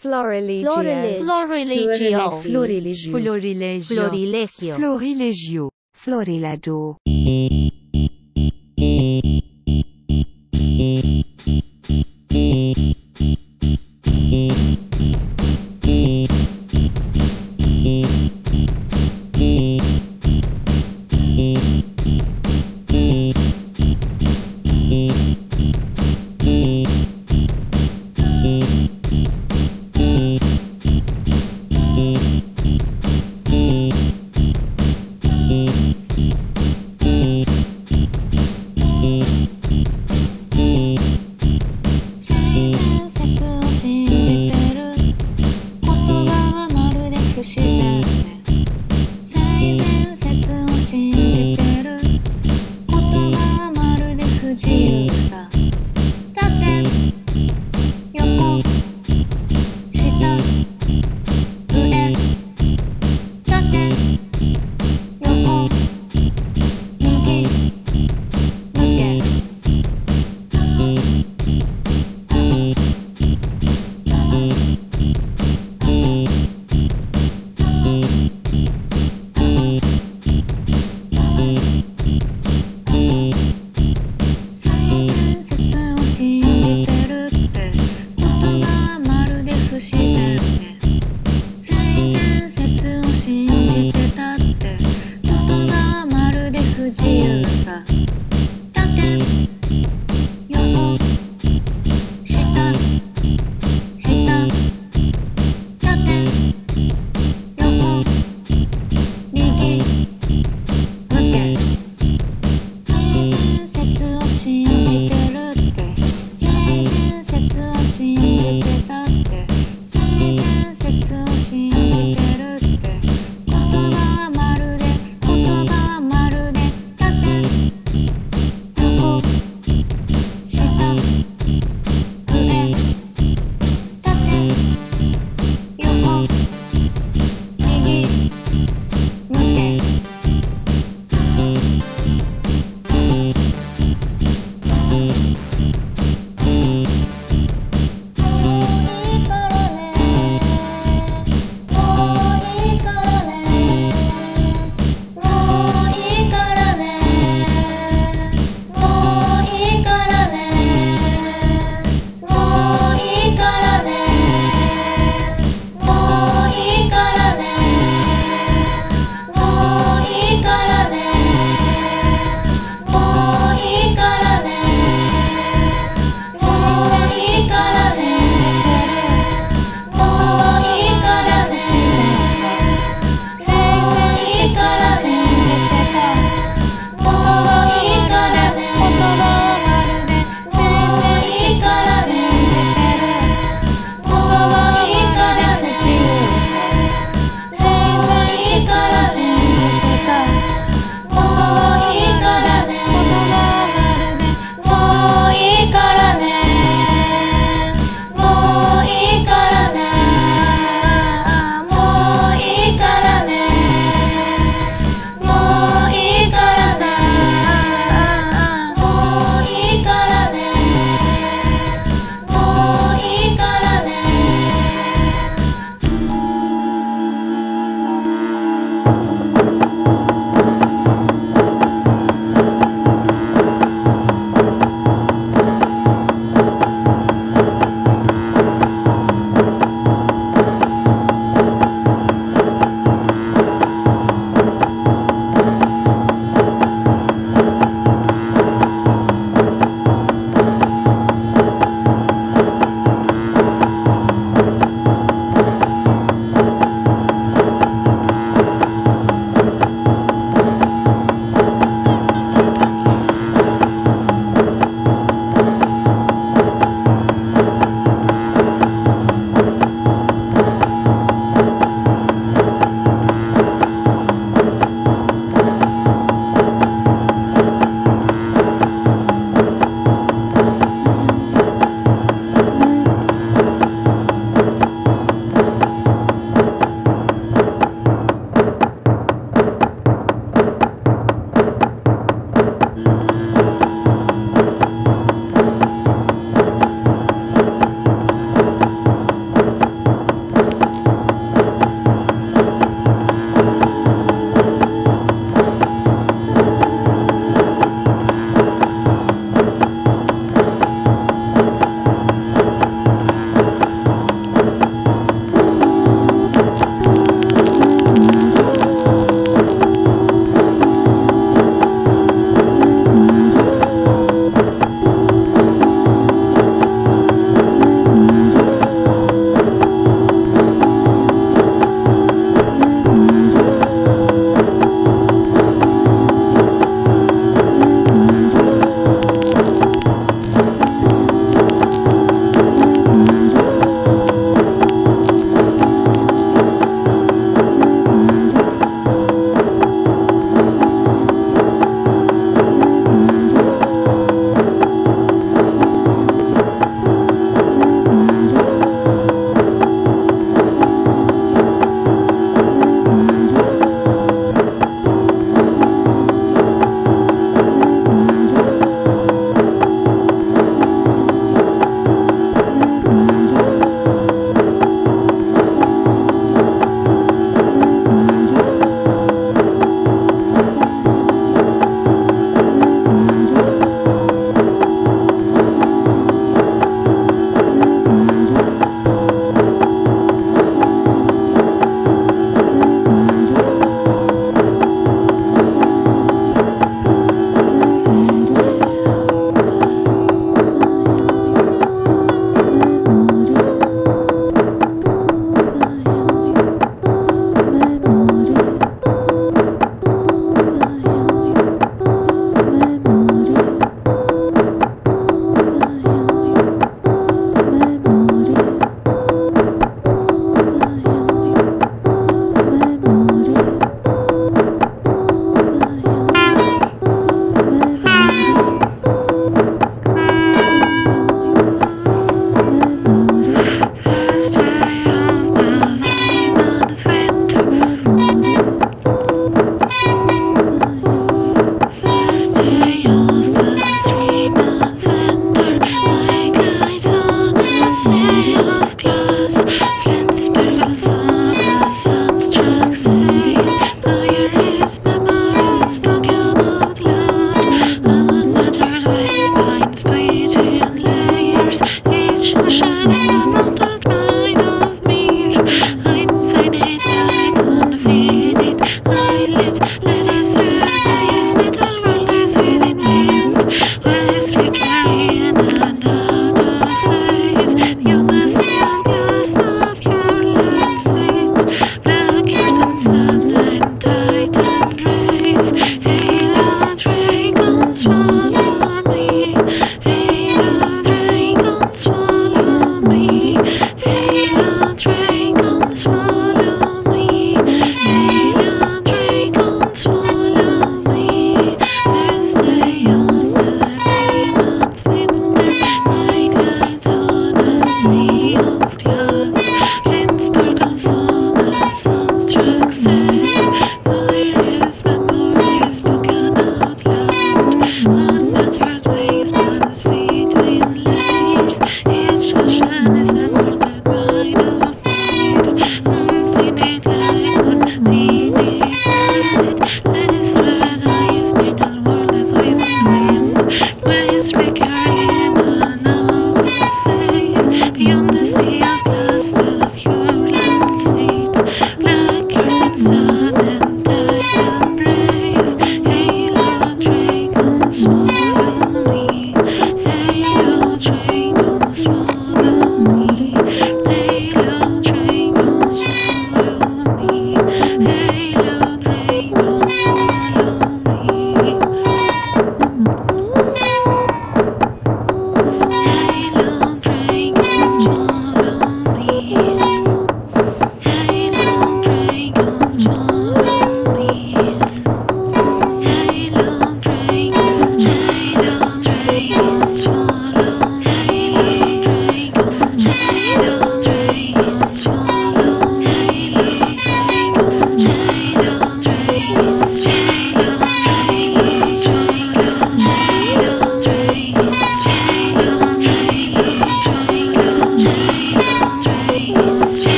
Florilegio. Florilegio. Florilegio. Florilegio. Florilegio. Florilegio.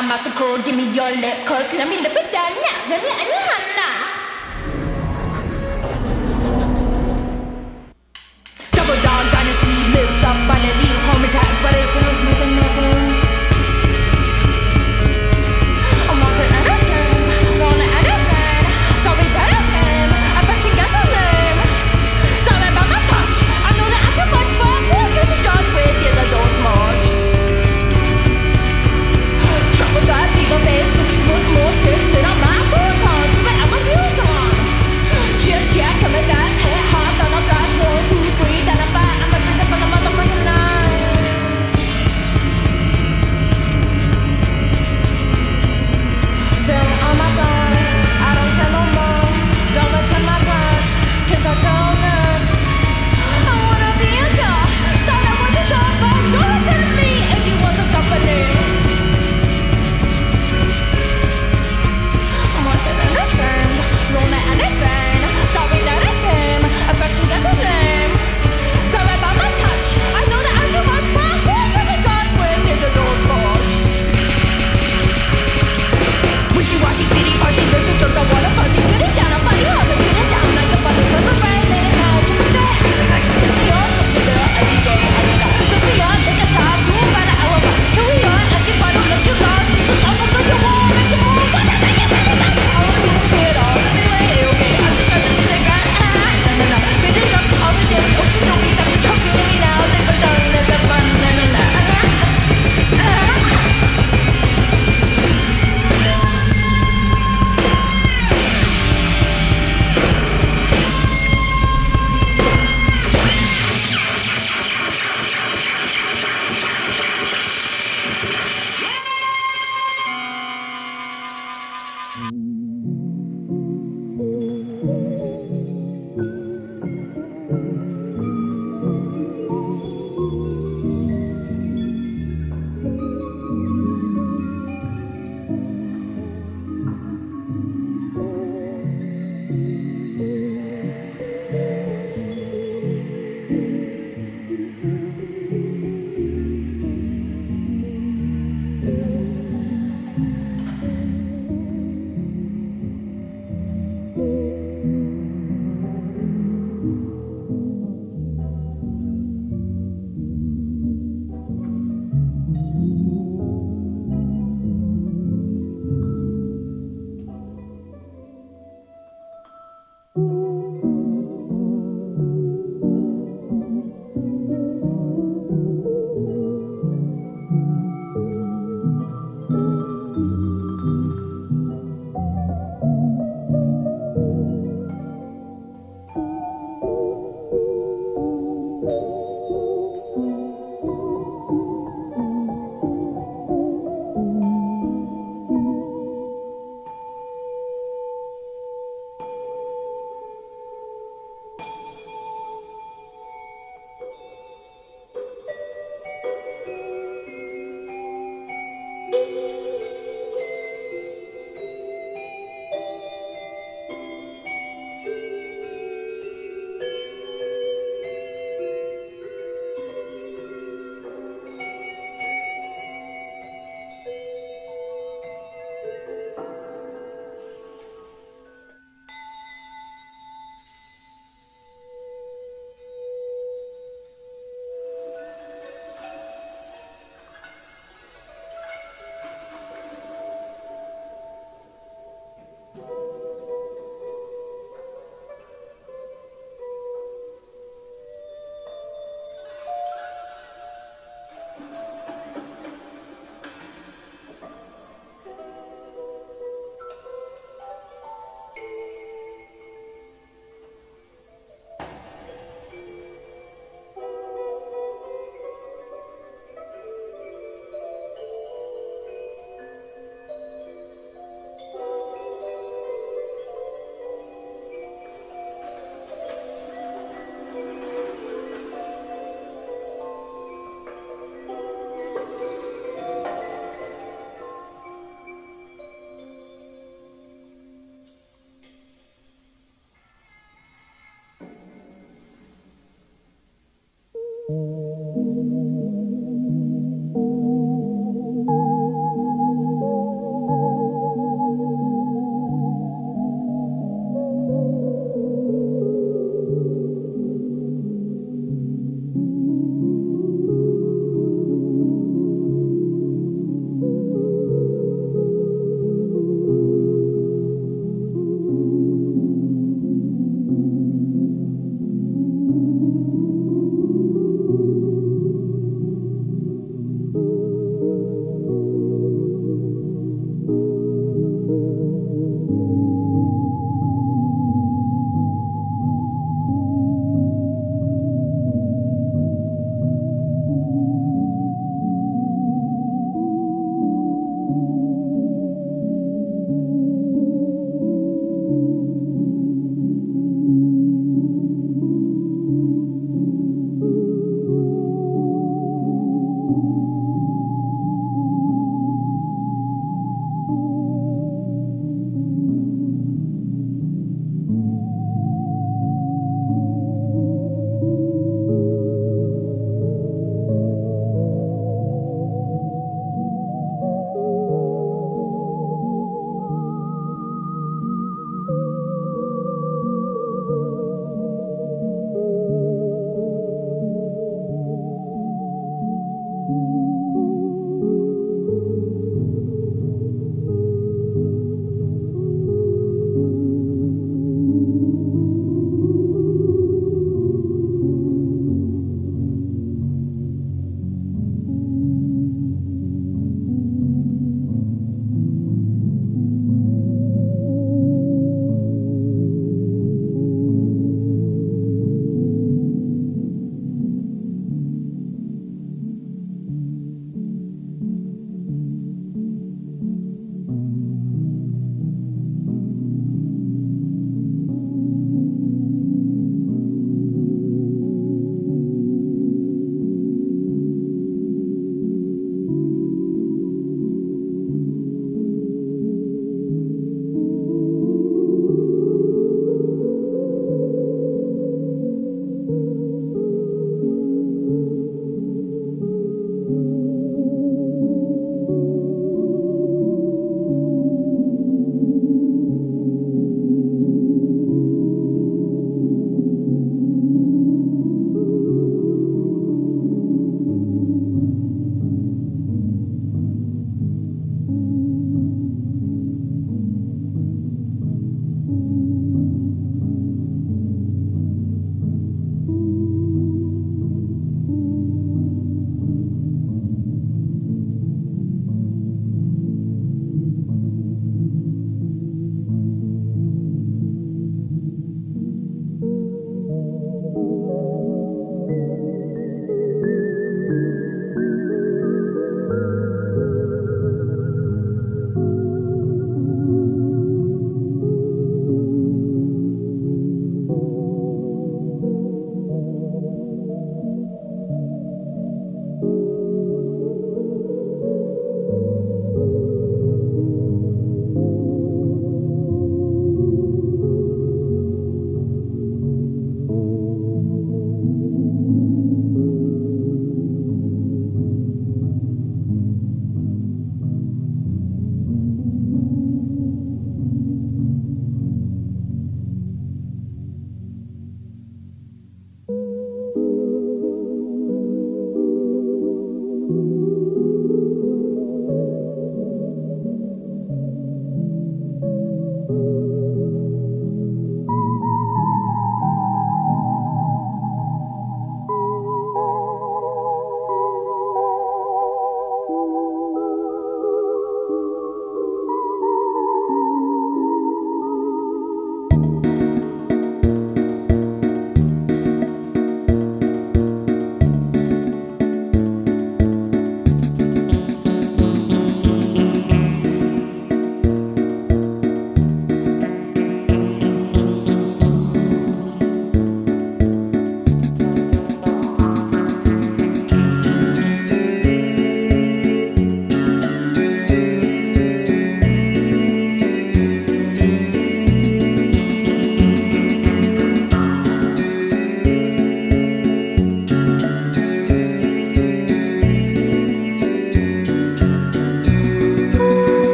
I'm so cold. give me your lip, cause let me lip it down now, let me, nah, nah.